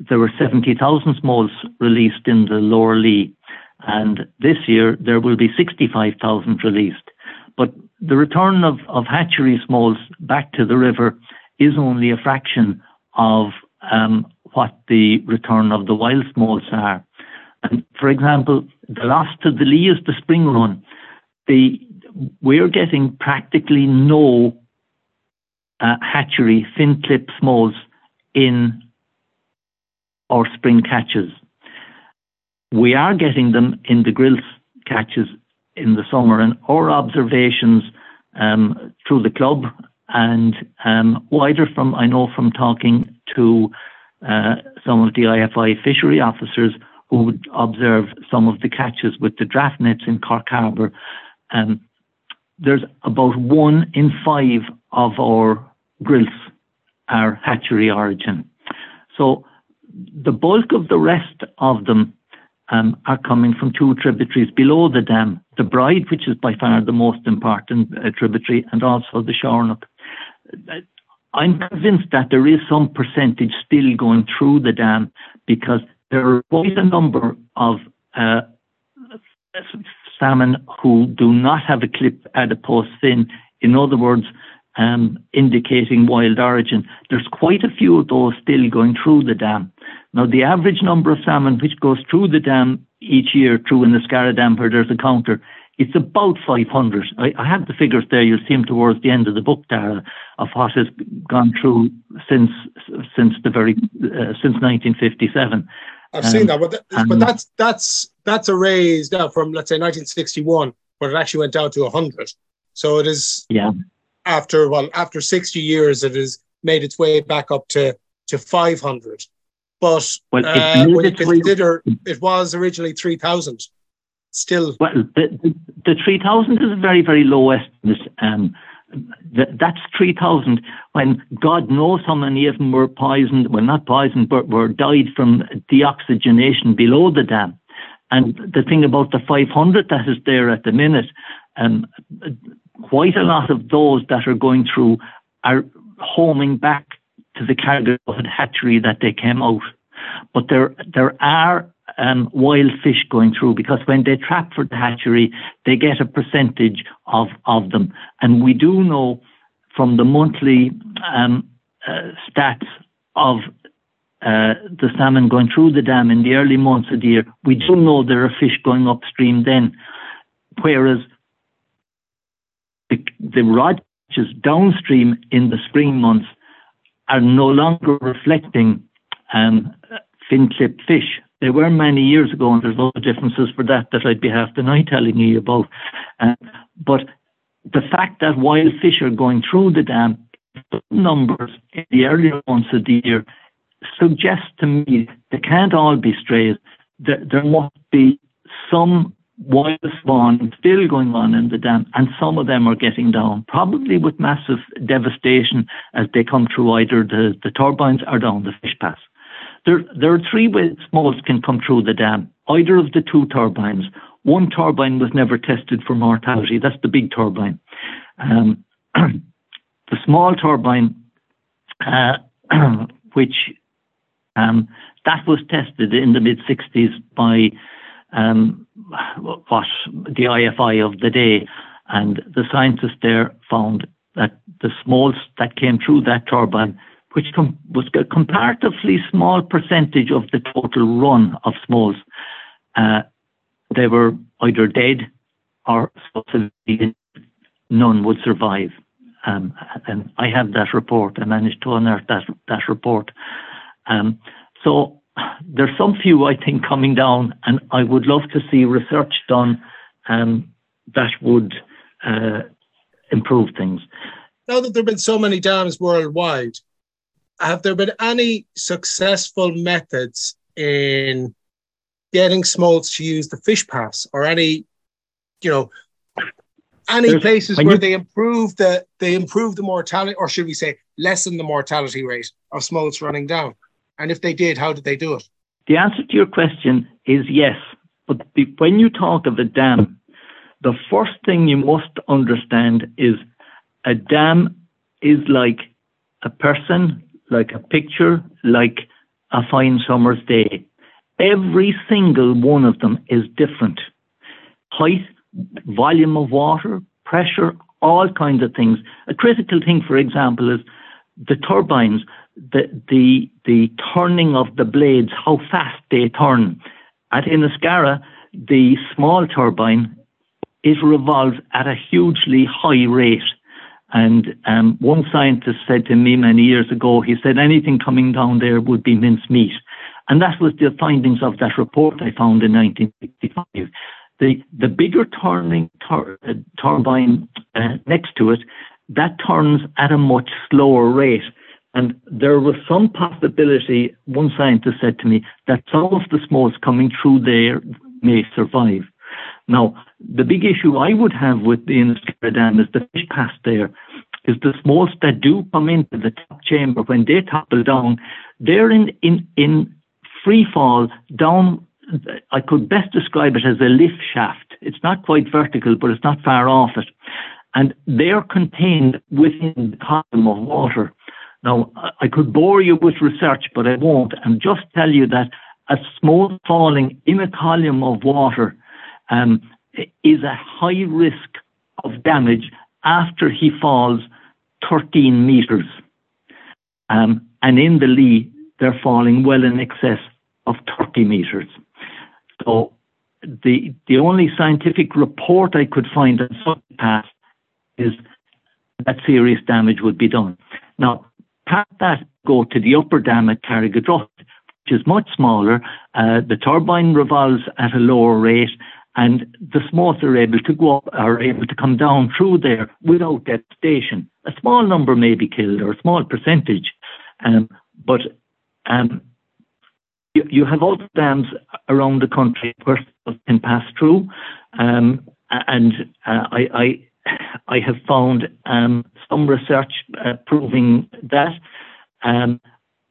[SPEAKER 4] there were 70,000 smolts released in the lower Lee. And this year, there will be 65,000 released. But the return of, of hatchery smolts back to the river is only a fraction of um, what the return of the wild smolts are. And for example, the last to the Lee is the spring run. The, we're getting practically no uh, hatchery fin clip smolts in our spring catches. We are getting them in the grilse catches in the summer, and our observations um, through the club and um, wider from, I know from talking to uh, some of the IFI fishery officers who would observe some of the catches with the draft nets in Cork Harbour. Um, there's about one in five of our grilse are hatchery origin. So the bulk of the rest of them um, are coming from two tributaries below the dam, the Bride, which is by far the most important uh, tributary, and also the Shournagh. I'm convinced that there is some percentage still going through the dam because there are quite a number of uh, salmon who do not have a clip adipose fin. In other words, um, indicating wild origin. There's quite a few of those still going through the dam. Now, the average number of salmon which goes through the dam each year through Inniscarra Dam where there's a counter, it's about 500. I, I have the figures there. You'll see them towards the end of the book, Dara, of what has gone through since since the very uh, since 1957.
[SPEAKER 3] I've um, seen that, but, th- but that's that's that's a raise now from let's say 1961, but it actually went down to 100. So it is
[SPEAKER 4] yeah
[SPEAKER 3] after well after 60 years it has made its way back up to to 500 but well, uh, when you consider it was originally 3000 still
[SPEAKER 4] well the, the, the 3000 is a very very low estimate um, that's 3,000 when God knows how many of them were poisoned, well, not poisoned, but were died from deoxygenation below the dam. And the thing about the 500 that is there at the minute, um, quite a lot of those that are going through are homing back to the cargo hatchery that they came out. But there, there are um, wild fish going through because when they trap for the hatchery, they get a percentage of, of them. And we do know from the monthly um, uh, stats of uh, the salmon going through the dam in the early months of the year, we do know there are fish going upstream then. Whereas the, the rod downstream in the spring months are no longer reflecting um, fin clip fish. They were many years ago, and there's a lot of differences for that that I'd be half night telling you about. Uh, but the fact that wild fish are going through the dam, numbers in the earlier months of the year suggests to me they can't all be strays. There, there must be some wild spawn still going on in the dam, and some of them are getting down, probably with massive devastation as they come through either the, the turbines or down the fish pass. There, there are three ways smolts can come through the dam, either of the two turbines. One turbine was never tested for mortality, that's the big turbine. Um, the small turbine, uh, which um, that was tested in the mid 60s by um, what the IFI of the day, and the scientists there found that the smolts that came through that turbine, which com- was a comparatively small percentage of the total run of smolts, uh, they were either dead or none would survive. Um, and I have that report. I managed to unearth that that report. Um, so there's some few I think coming down, and I would love to see research done um, that would uh, improve things.
[SPEAKER 3] Now that there have been so many dams worldwide, have there been any successful methods in getting smolts to use the fish pass, or any, you know, any There's, places where you, they improve the they improve the mortality, or should we say lessen the mortality rate of smolts running down? And if they did, how did they do it?
[SPEAKER 4] The answer to your question is yes. But when you talk of a dam, the first thing you must understand is a dam is like a person, like a picture, like a fine summer's day. Every single one of them is different. Height, volume of water, pressure, all kinds of things. A critical thing, for example, is the turbines the the the turning of the blades, how fast they turn. At Inniscarra, the small turbine, it revolves at a hugely high rate. And um, one scientist said to me many years ago, he said anything coming down there would be mincemeat. And that was the findings of that report I found in 1965. The, the bigger turning tur- uh, turbine uh, next to it, that turns at a much slower rate. And there was some possibility, one scientist said to me, that some of the smolts coming through there may survive. Now, the big issue I would have with the Inniscarra Dam is the fish pass there, is the smolts that do come into the top chamber, when they topple down, they're in, in, in free fall down I could best describe it as a lift shaft. It's not quite vertical, but it's not far off it. And they're contained within the column of water. Now, I could bore you with research, but I won't, and just tell you that a smolt falling in a column of water um, is a high risk of damage after he falls 13 meters. Um, and in the lee, they're falling well in excess of 30 meters. So the the only scientific report I could find in some path is that serious damage would be done. Now, past that, go to the upper dam at Carrigadrohid, which is much smaller. Uh, the turbine revolves at a lower rate, and the smolts are able to go up, are able to come down through there without devastation. A small number may be killed, or a small percentage, um, but um, you, you, have other dams around the country where can pass through, um, and uh, I, I, I have found um, some research uh, proving that. Um,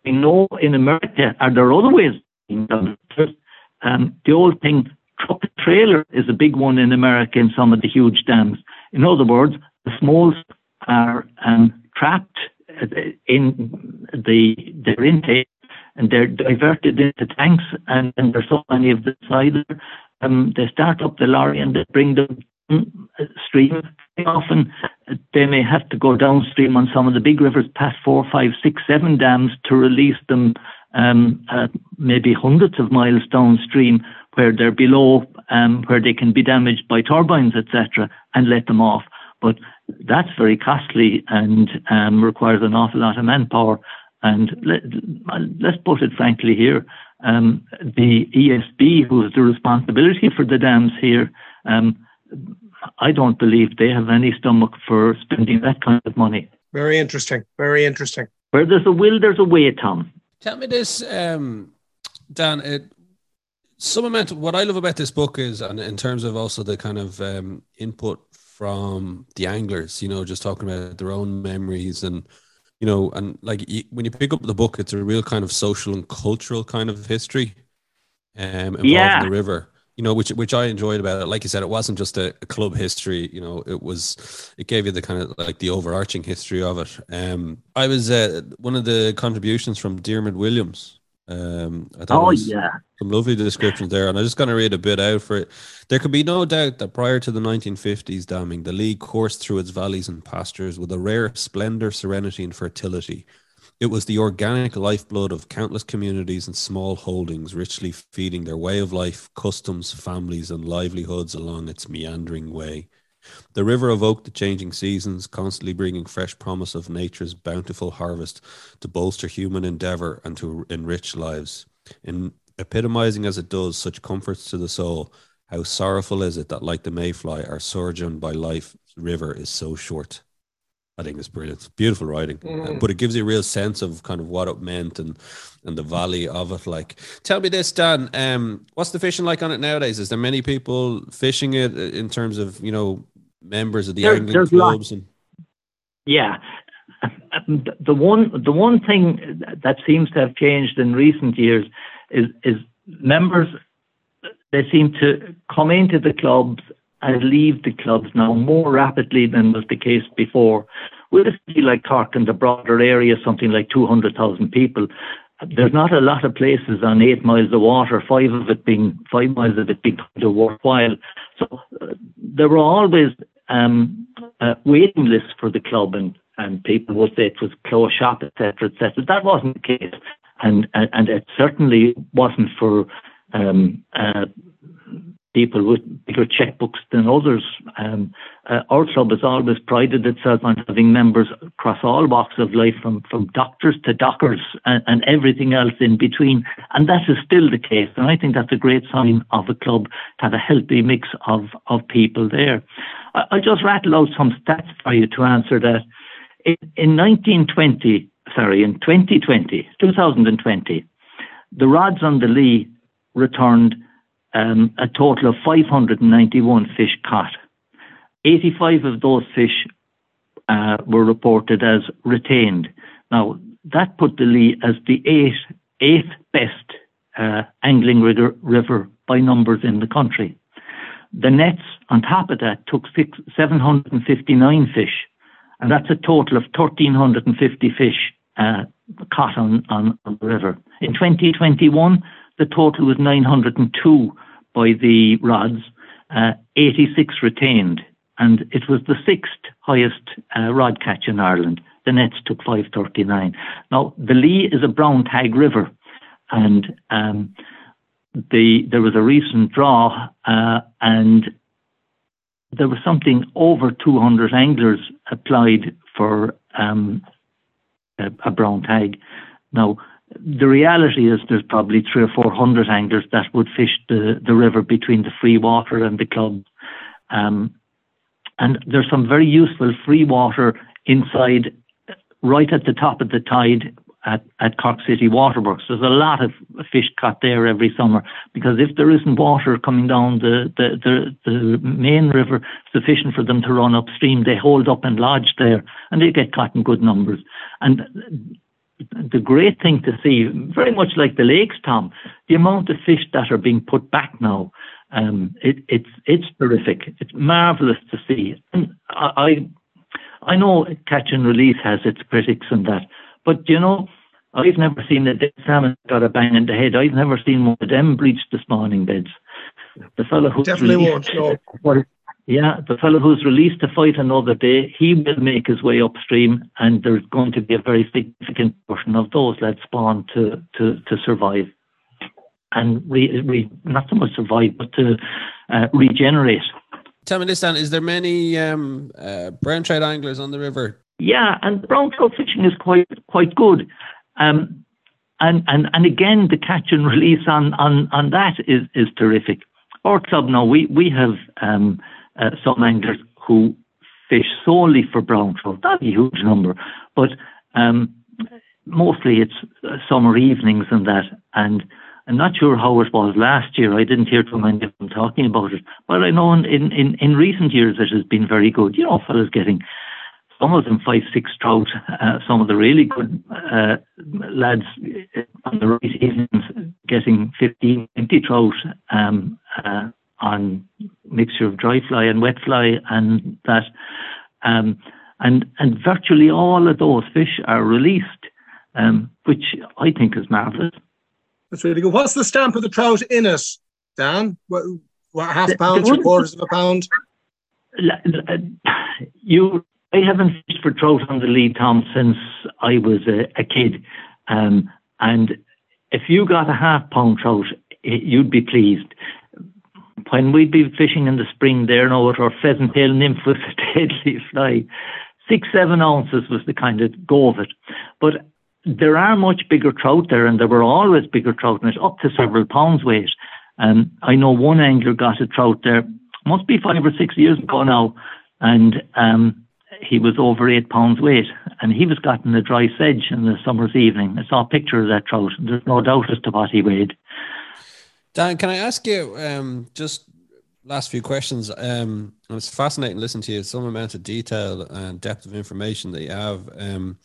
[SPEAKER 4] we know in America, are there other ways? Um, the old thing, truck trailer is a big one in America in some of the huge dams. In other words, the smolts are um, trapped uh, in the their intake and they're diverted into tanks and, and there's so many of them either um, they start up the lorry and they bring them stream. Often they may have to go downstream on some of the big rivers past four, five, six, seven dams to release them um, uh, maybe hundreds of miles downstream where they're below, um, where they can be damaged by turbines, etc., and let them off. But that's very costly and um, requires an awful lot of manpower. And let, us put it frankly here, um, the ESB, who has the responsibility for the dams here, um, I don't believe they have any stomach for spending that kind of money.
[SPEAKER 3] Very interesting. Very interesting.
[SPEAKER 4] Where there's a will, there's a way, Tom.
[SPEAKER 5] Tell me this, um, Dan. It, some amount. Of, what I love about this book is, and in terms of also the kind of um, input from the anglers, you know, just talking about their own memories and you know, and like when you pick up the book, it's a real kind of social and cultural kind of history um, involving yeah. the river you know, which which I enjoyed about it. Like you said, it wasn't just a, a, club history. You know, it was it gave you the kind of like the overarching history of it. Um, I was uh, one of the contributions from Diarmuid Williams. Um, I thought
[SPEAKER 4] oh yeah,
[SPEAKER 5] some lovely descriptions there, and I'm just going to read a bit out for it. There could be no doubt that prior to the 1950s damming, the Lee coursed through its valleys and pastures with a rare splendor, serenity, and fertility it was the organic lifeblood of countless communities and small holdings, richly feeding their way of life, customs, families, and livelihoods along its meandering way. The river evoked the changing seasons, constantly bringing fresh promise of nature's bountiful harvest to bolster human endeavor and to enrich lives. In epitomizing as it does such comforts to the soul, how sorrowful is it that, like the mayfly, our sojourn by life's river is so short. I think it's brilliant. Beautiful writing, mm. but it gives you a real sense of kind of what it meant and and the valley of it. Like, tell me this, Dan. Um, what's the fishing like on it nowadays? Is there many people fishing it in terms of you know members of the there, angling clubs? And
[SPEAKER 4] yeah, the one the one thing that seems to have changed in recent years is is members. They seem to come into the clubs and leave the clubs now more rapidly than was the case before. With a city like Cork and the broader area, something like 200,000 people, there's not a lot of places on eight miles of water, five of it being five miles of it being kind of worthwhile. So uh, there were always um, uh, waiting lists for the club, and, and people would say it was closed shop, etc., etc. That wasn't the case, and and, and it certainly wasn't for um, uh, people with bigger checkbooks than others. Um, uh, our club has always prided itself on having members across all walks of life, from, from doctors to dockers and, and, everything else in between. And that is still the case. And I think that's a great sign of a club to have a healthy mix of, of people there. I, I'll just rattle out some stats for you to answer that. In, in 1920, sorry, in 2020, 2020, the rods on the Lee returned um, a total of 591 fish caught. 85 of those fish uh, were reported as retained. Now, that put the Lee as the eighth, eighth best uh, angling river, by numbers in the country. The nets on top of that took six, 759 fish, and that's a total of 1,350 fish uh, caught on, on, on the river. In 2021, the total was 902 by the rods, uh, 86 retained, and it was the sixth highest uh, rod catch in Ireland. The nets took 539. Now, the Lee is a brown tag river, and um, the there was a recent draw, uh, and there was something over 200 anglers applied for um, a, a, brown tag. Now, the reality is there's probably three or four hundred anglers that would fish the, the river between the free water and the club. Um, and there's some very useful free water inside, right at the top of the tide at, at Cork City Waterworks. There's a lot of fish caught there every summer because if there isn't water coming down the, the, the, the main river sufficient for them to run upstream, they hold up and lodge there and they get caught in good numbers. And the great thing to see, very much like the lakes, Tom, the amount of fish that are being put back now, um, it, it's it's terrific. It's marvelous to see. And I I know catch and release has its critics and that, but you know, I've never seen a dead salmon got a bang in the head. I've never seen one of them bleach the spawning beds. The fellow who
[SPEAKER 3] definitely won't. No.
[SPEAKER 4] Yeah, the fellow who's released to fight another day, he will make his way upstream, and there's going to be a very significant portion of those that spawn to to, to survive, and re, re, not so much survive, but to uh, regenerate.
[SPEAKER 5] Tell me this, Dan. Is there many um, uh, brown trout anglers on the river?
[SPEAKER 4] Yeah, and brown trout fishing is quite quite good. Um, and, and and again, the catch and release on on on that is is terrific. Our club now we we have um, uh, some anglers who fish solely for brown trout. Not a huge number, but um, mostly it's uh, summer evenings and that. And I'm not sure how it was last year. I didn't hear too many of them talking about it, but I know in, in, in recent years it has been very good. You know, fellas getting some of them five, six trout. Uh, some of the really good uh, lads on the evenings getting 15, 20 trout um, uh, on mixture of dry fly and wet fly and that. Um, and, and virtually all of those fish are released, um, which I think is marvellous.
[SPEAKER 3] That's really good. What's the stamp of the trout in it, Dan? What, what half pound, three quarters of a pound?
[SPEAKER 4] You, I haven't fished for trout on the Lee Tom since I was a, a kid, um, and if you got a half pound trout, you'd be pleased when we'd be fishing in the spring there now with our pheasant tail nymph was a deadly fly, six, seven ounces was the kind of go of it. But there are much bigger trout there, and there were always bigger trout in it, up to several pounds weight. And I know one angler got a trout there, must be five or six years ago now, and um, he was over eight pounds weight, and he was got a dry sedge in the summer's evening. I saw a picture of that trout, and there's no doubt as to what he weighed.
[SPEAKER 5] Dan, can I ask you um, just last few questions? Um, it's fascinating listening to you. Some amount of detail and depth of information that you have. Um,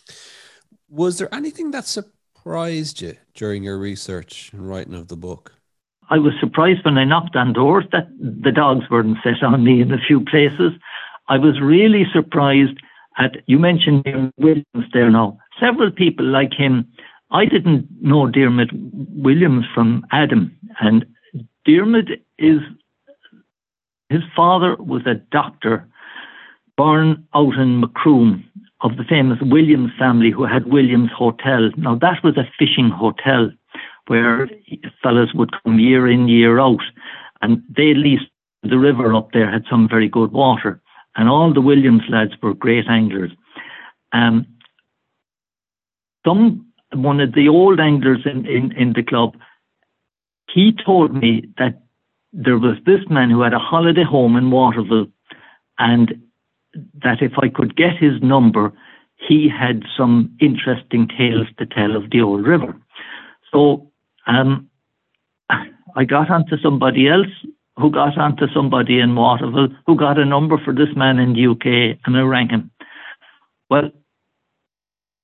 [SPEAKER 5] was there anything that surprised you during your research and writing of the book?
[SPEAKER 4] I was surprised when I knocked on doors that the dogs weren't set on me in a few places. I was really surprised at you mentioned Williams there now. Several people like him I didn't know Dermot Williams from Adam, and Dermot is his father was a doctor born out in Macroom of the famous Williams family who had Williams Hotel. Now that was a fishing hotel where fellas would come year in, year out, and they leased the river up there had some very good water, and all the Williams lads were great anglers. Um, some one of the old anglers in, in, in the club, he told me that there was this man who had a holiday home in Waterville, and that if I could get his number, he had some interesting tales to tell of the old river. So um, I got onto somebody else who got onto somebody in Waterville who got a number for this man in the UK, and I rang him. Well,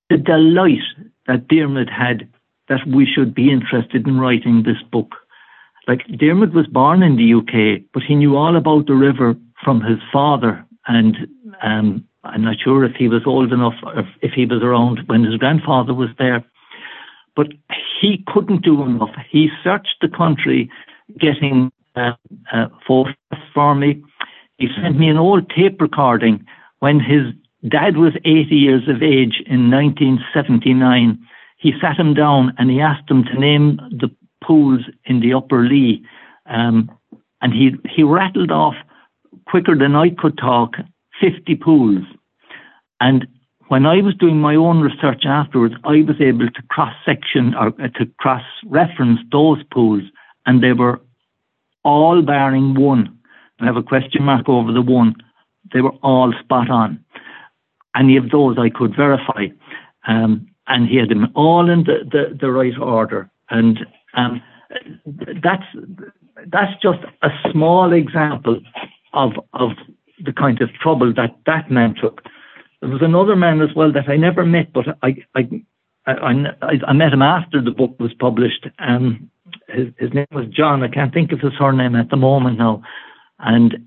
[SPEAKER 4] the delight that Dermot had that we should be interested in writing this book. Like Dermot was born in the UK, but he knew all about the river from his father, and um, I'm not sure if he was old enough or if he was around when his grandfather was there. But he couldn't do enough. He searched the country, getting uh, uh, photographs for me. He sent me an old tape recording when his dad was 80 years of age in 1979. He sat him down and he asked him to name the pools in the Upper Lee. Um, and he, he rattled off quicker than I could talk 50 pools. And when I was doing my own research afterwards, I was able to cross section or uh, to cross reference those pools, and they were all barring one. I have a question mark over the one. They were all spot on. Any of those I could verify. Um, and he had them all in the, the, the right order. And um, that's that's just a small example of of the kind of trouble that that man took. There was another man as well that I never met, but I I I, I, met him after the book was published. Um, his, his name was John. I can't think of his surname at the moment now. And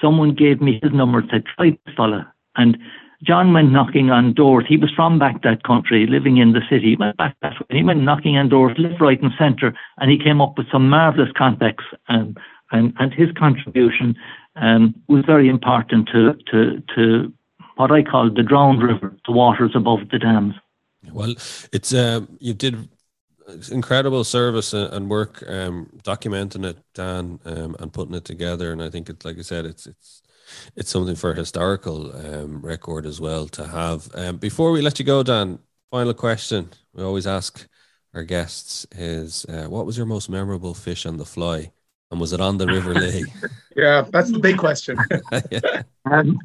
[SPEAKER 4] someone gave me his number and said, try this fella. And John went knocking on doors. He was from back that country, living in the city. He went back that way. He went knocking on doors, left, right, and centre, and he came up with some marvellous contacts. Um, and, and his contribution um, was very important to, to, to what I call the drowned river, the waters above the dams.
[SPEAKER 5] Well, it's uh, you did incredible service and work um, documenting it, Dan, um, and putting it together. And I think it's like I said, it's it's it's something for a historical um, record as well to have. Um, before we let you go, Dan, final question we always ask our guests is, uh, what was your most memorable fish on the fly? And was it on the River Lee?
[SPEAKER 3] yeah, that's the big question.
[SPEAKER 4] yeah. um,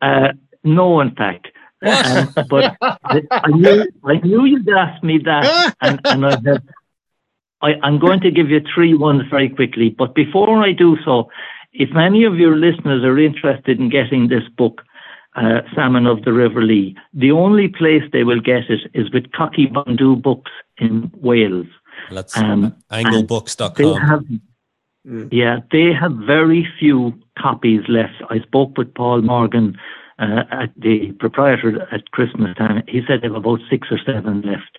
[SPEAKER 4] uh, no, in fact. Um, but I, I, knew I knew you'd ask me that, and, and I have, I, I'm going to give you three ones very quickly. But before I do so, if any of your listeners are interested in getting this book, uh, Salmon of the River Lee, the only place they will get it is with Coch-y-Bonddu Books in Wales.
[SPEAKER 5] That's um, anglebooks.com.
[SPEAKER 4] Have, mm. Yeah, they have very few copies left. I spoke with Paul Morgan, uh, at the proprietor at Christmas time. He said they have about six or seven left.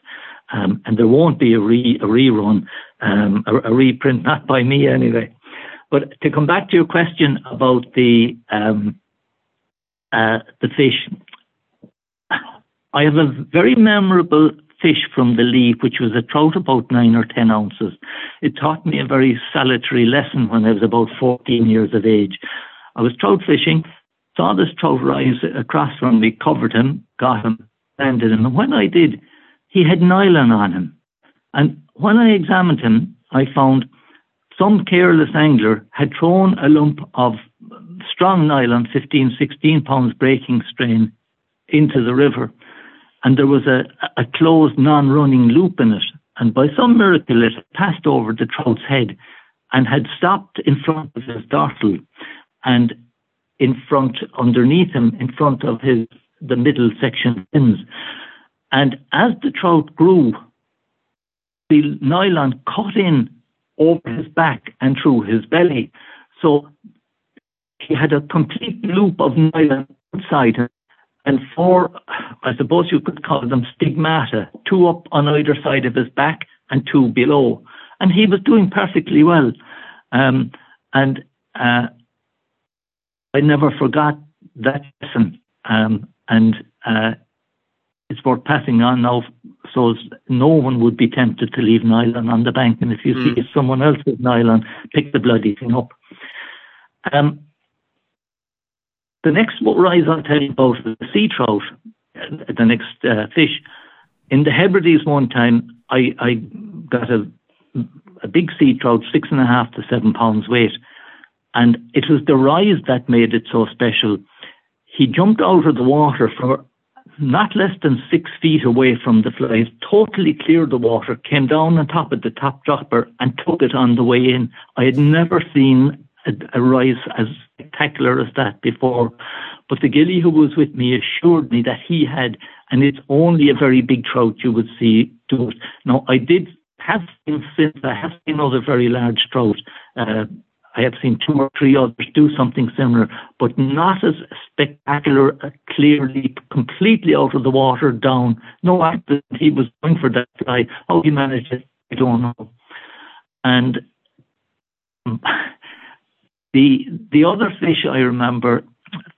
[SPEAKER 4] Um, and there won't be a, re, a rerun, um, a, a, reprint, not by me anyway. But to come back to your question about the um, uh, the fish, I have a very memorable fish from the Lee, which was a trout about nine or ten ounces. It taught me a very salutary lesson when I was about 14 years of age. I was trout fishing, saw this trout rise across from me, covered him, got him, landed him. And when I did, he had nylon on him. And when I examined him, I found some careless angler had thrown a lump of strong nylon, 15, 16 pounds breaking strain, into the river. And there was a, a closed, non running loop in it. And by some miracle, it passed over the trout's head and had stopped in front of his dorsal. And in front, underneath him, in front of his the middle section fins. And as the trout grew, the nylon cut in over his back and through his belly. So he had a complete loop of nylon outside him and four, I suppose you could call them stigmata, two up on either side of his back and two below. And he was doing perfectly well. Um, and uh, I never forgot that lesson. Um, and uh, it's worth passing on now so no one would be tempted to leave nylon on the bank. And if you mm. see someone else with nylon, pick the bloody thing up. Um, the next rise I'll tell you about is the sea trout, uh, the next uh, fish. In the Hebrides one time, I, I got a, a big sea trout, six and a half to seven pounds weight. And it was the rise that made it so special. He jumped out of the water from not less than six feet away from the flies, totally cleared the water, came down on top of the top dropper and took it on the way in. I had never seen a, a rise as spectacular as that before. But the gilly who was with me assured me that he had, and it's only a very big trout you would see do it. Now, I did have seen since I have seen other very large trout. Uh, I have seen two or three others do something similar, but not as spectacular, uh, clearly, completely out of the water down. No accident. He was going for that fly. How he managed it, I don't know. And the the other fish I remember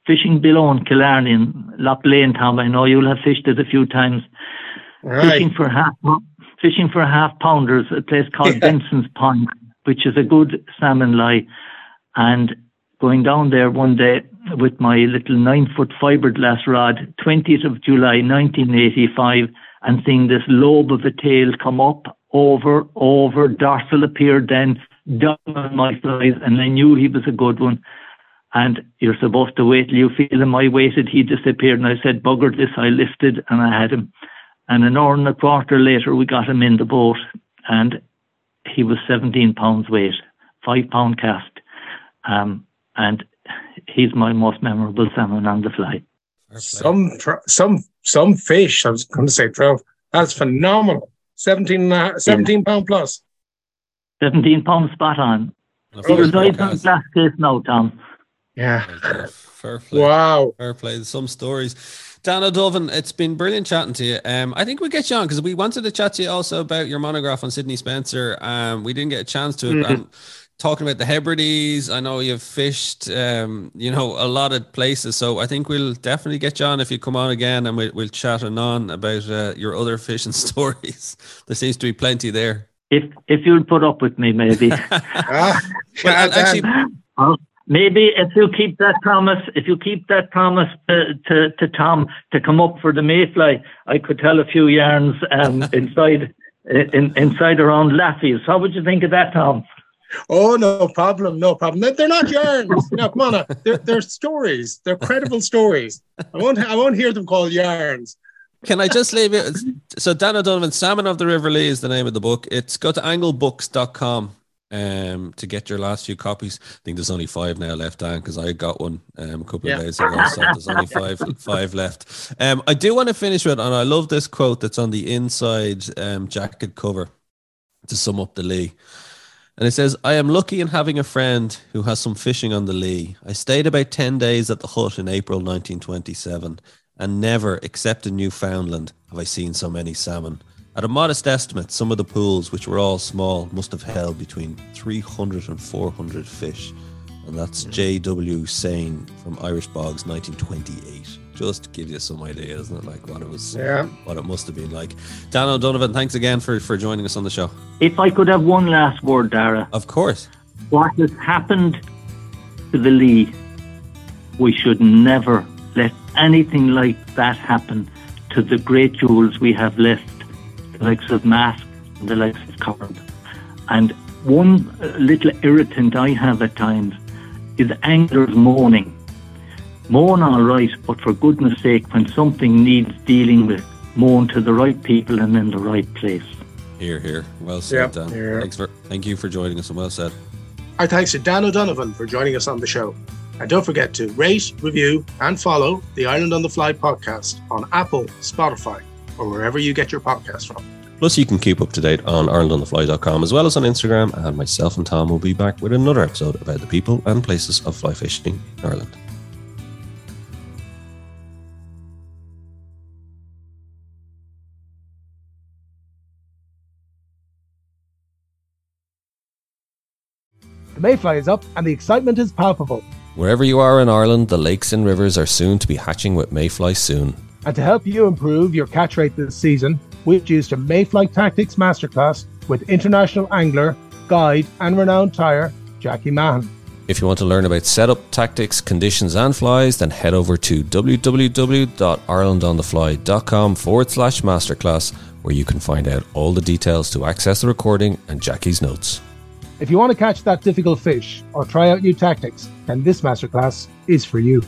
[SPEAKER 4] fishing below in Killarney in Lough Leane, Tom. I know you'll have fished it a few times.
[SPEAKER 3] Right.
[SPEAKER 4] Fishing for half fishing for half pounders, a place called
[SPEAKER 3] Yeah.
[SPEAKER 4] Benson's Pond, which is a good salmon lie. And going down there one day with my little nine foot fiberglass rod, 20th of July 1985, and seeing this lobe of a tail come up, over, over, dorsal appeared then, down on my flies, and I knew he was a good one. And you're supposed to wait till you feel him. I waited, he disappeared, and I said, Bugger this, I lifted, and I had him. And an hour and a quarter later, we got him in the boat, and he was 17 pounds weight, five pound cast. Um, and he's my most memorable salmon on the fly.
[SPEAKER 3] Some tr- some some fish. I was going to say trout. That's phenomenal. 17, and a half- 17 pound plus.
[SPEAKER 4] 17 pounds spot on.
[SPEAKER 5] A
[SPEAKER 4] He
[SPEAKER 5] fair
[SPEAKER 4] resides on
[SPEAKER 5] podcast.
[SPEAKER 4] glass case now, Tom.
[SPEAKER 3] Yeah.
[SPEAKER 5] Fair play.
[SPEAKER 3] Wow.
[SPEAKER 5] Fair play. Some stories. Dan O'Donovan, it's been brilliant chatting to you. Um, I think we get you on because we wanted to chat to you also about your monograph on Sidney Spencer. Um, we didn't get a chance to.
[SPEAKER 3] Mhm.
[SPEAKER 5] Um, talking about the Hebrides, I know you've fished, um, you know, a lot of places. So I think we'll definitely get you on if you come on again, and we'll, we'll chat on about uh, your other fishing stories. there seems to be plenty there.
[SPEAKER 4] If if you'll put up with me, maybe.
[SPEAKER 5] Well,
[SPEAKER 3] yeah,
[SPEAKER 5] and actually,
[SPEAKER 4] Well, maybe if you keep that promise, if you keep that promise to, to, to Tom to come up for the Mayfly, I could tell a few yarns um, inside in, inside around Laffy's. How would you think of that, Tom?
[SPEAKER 3] Oh, no problem, no problem. They're- They're not yarns. no, come on. They're, they're stories. They're credible stories. I won't. I won't hear them called yarns.
[SPEAKER 5] Can I just leave it? So Dan O'Donovan, Salmon of the River Lee is the name of the book. It's go to anglebooks.com um, to get your last few copies. I think there's only five now left, Dan, because I got one um, a couple
[SPEAKER 3] Yeah.
[SPEAKER 5] of days ago. So there's only five five left. Um, I do want to finish with, and I love this quote that's on the inside um, jacket cover to sum up the Lee. And it says, I am lucky in having a friend who has some fishing on the Lee. I stayed about 10 days at the hut in April 1927, and never, except in Newfoundland, have I seen so many salmon. At a modest estimate, some of the pools, which were all small, must have held between 300 and 400 fish. And that's hmm. J.W. Seigne from Irish Bogs, 1928. Just to give you some idea, isn't it? Like what it was,
[SPEAKER 3] Yeah.
[SPEAKER 5] what it must have been like. Dan O'Donovan, thanks again for, for joining us on the show.
[SPEAKER 4] If I could have one last word, Dara,
[SPEAKER 5] Of course.
[SPEAKER 4] what has happened to the Lee, we should never let anything like that happen to the great jewels we have left, the likes of Mask and the likes of Currane. And one uh, little irritant I have at times is anglers moaning. Moan all right, but for goodness sake, when something needs dealing with, moan to the right people and in the right place.
[SPEAKER 5] Here, here. Well said,
[SPEAKER 3] Yeah,
[SPEAKER 5] Dan.
[SPEAKER 3] here.
[SPEAKER 5] Thanks for thank you for joining us and well said.
[SPEAKER 3] Our thanks to Dan O'Donovan for joining us on the show. And don't forget to rate, review, and follow the Ireland on the Fly podcast on Apple, Spotify, or wherever you get your podcast from.
[SPEAKER 5] Plus, you can keep up to date on IrelandOnTheFly.com as well as on Instagram. And myself and Tom will be back with another episode about the people and places of fly fishing in Ireland.
[SPEAKER 2] The mayfly is up and the excitement is palpable.
[SPEAKER 5] Wherever you are in Ireland, the lakes and rivers are soon to be hatching with mayfly soon.
[SPEAKER 2] And to help you improve your catch rate this season, we've used a Mayfly Tactics Masterclass with international angler, guide, and renowned tyer, Jackie Mahan.
[SPEAKER 5] If you want to learn about setup, tactics, conditions, and flies, then head over to www.irelandonthefly.com forward slash masterclass, where you can find out all the details to access the recording and Jackie's notes.
[SPEAKER 2] If you want to catch that difficult fish or try out new tactics, then this masterclass is for you.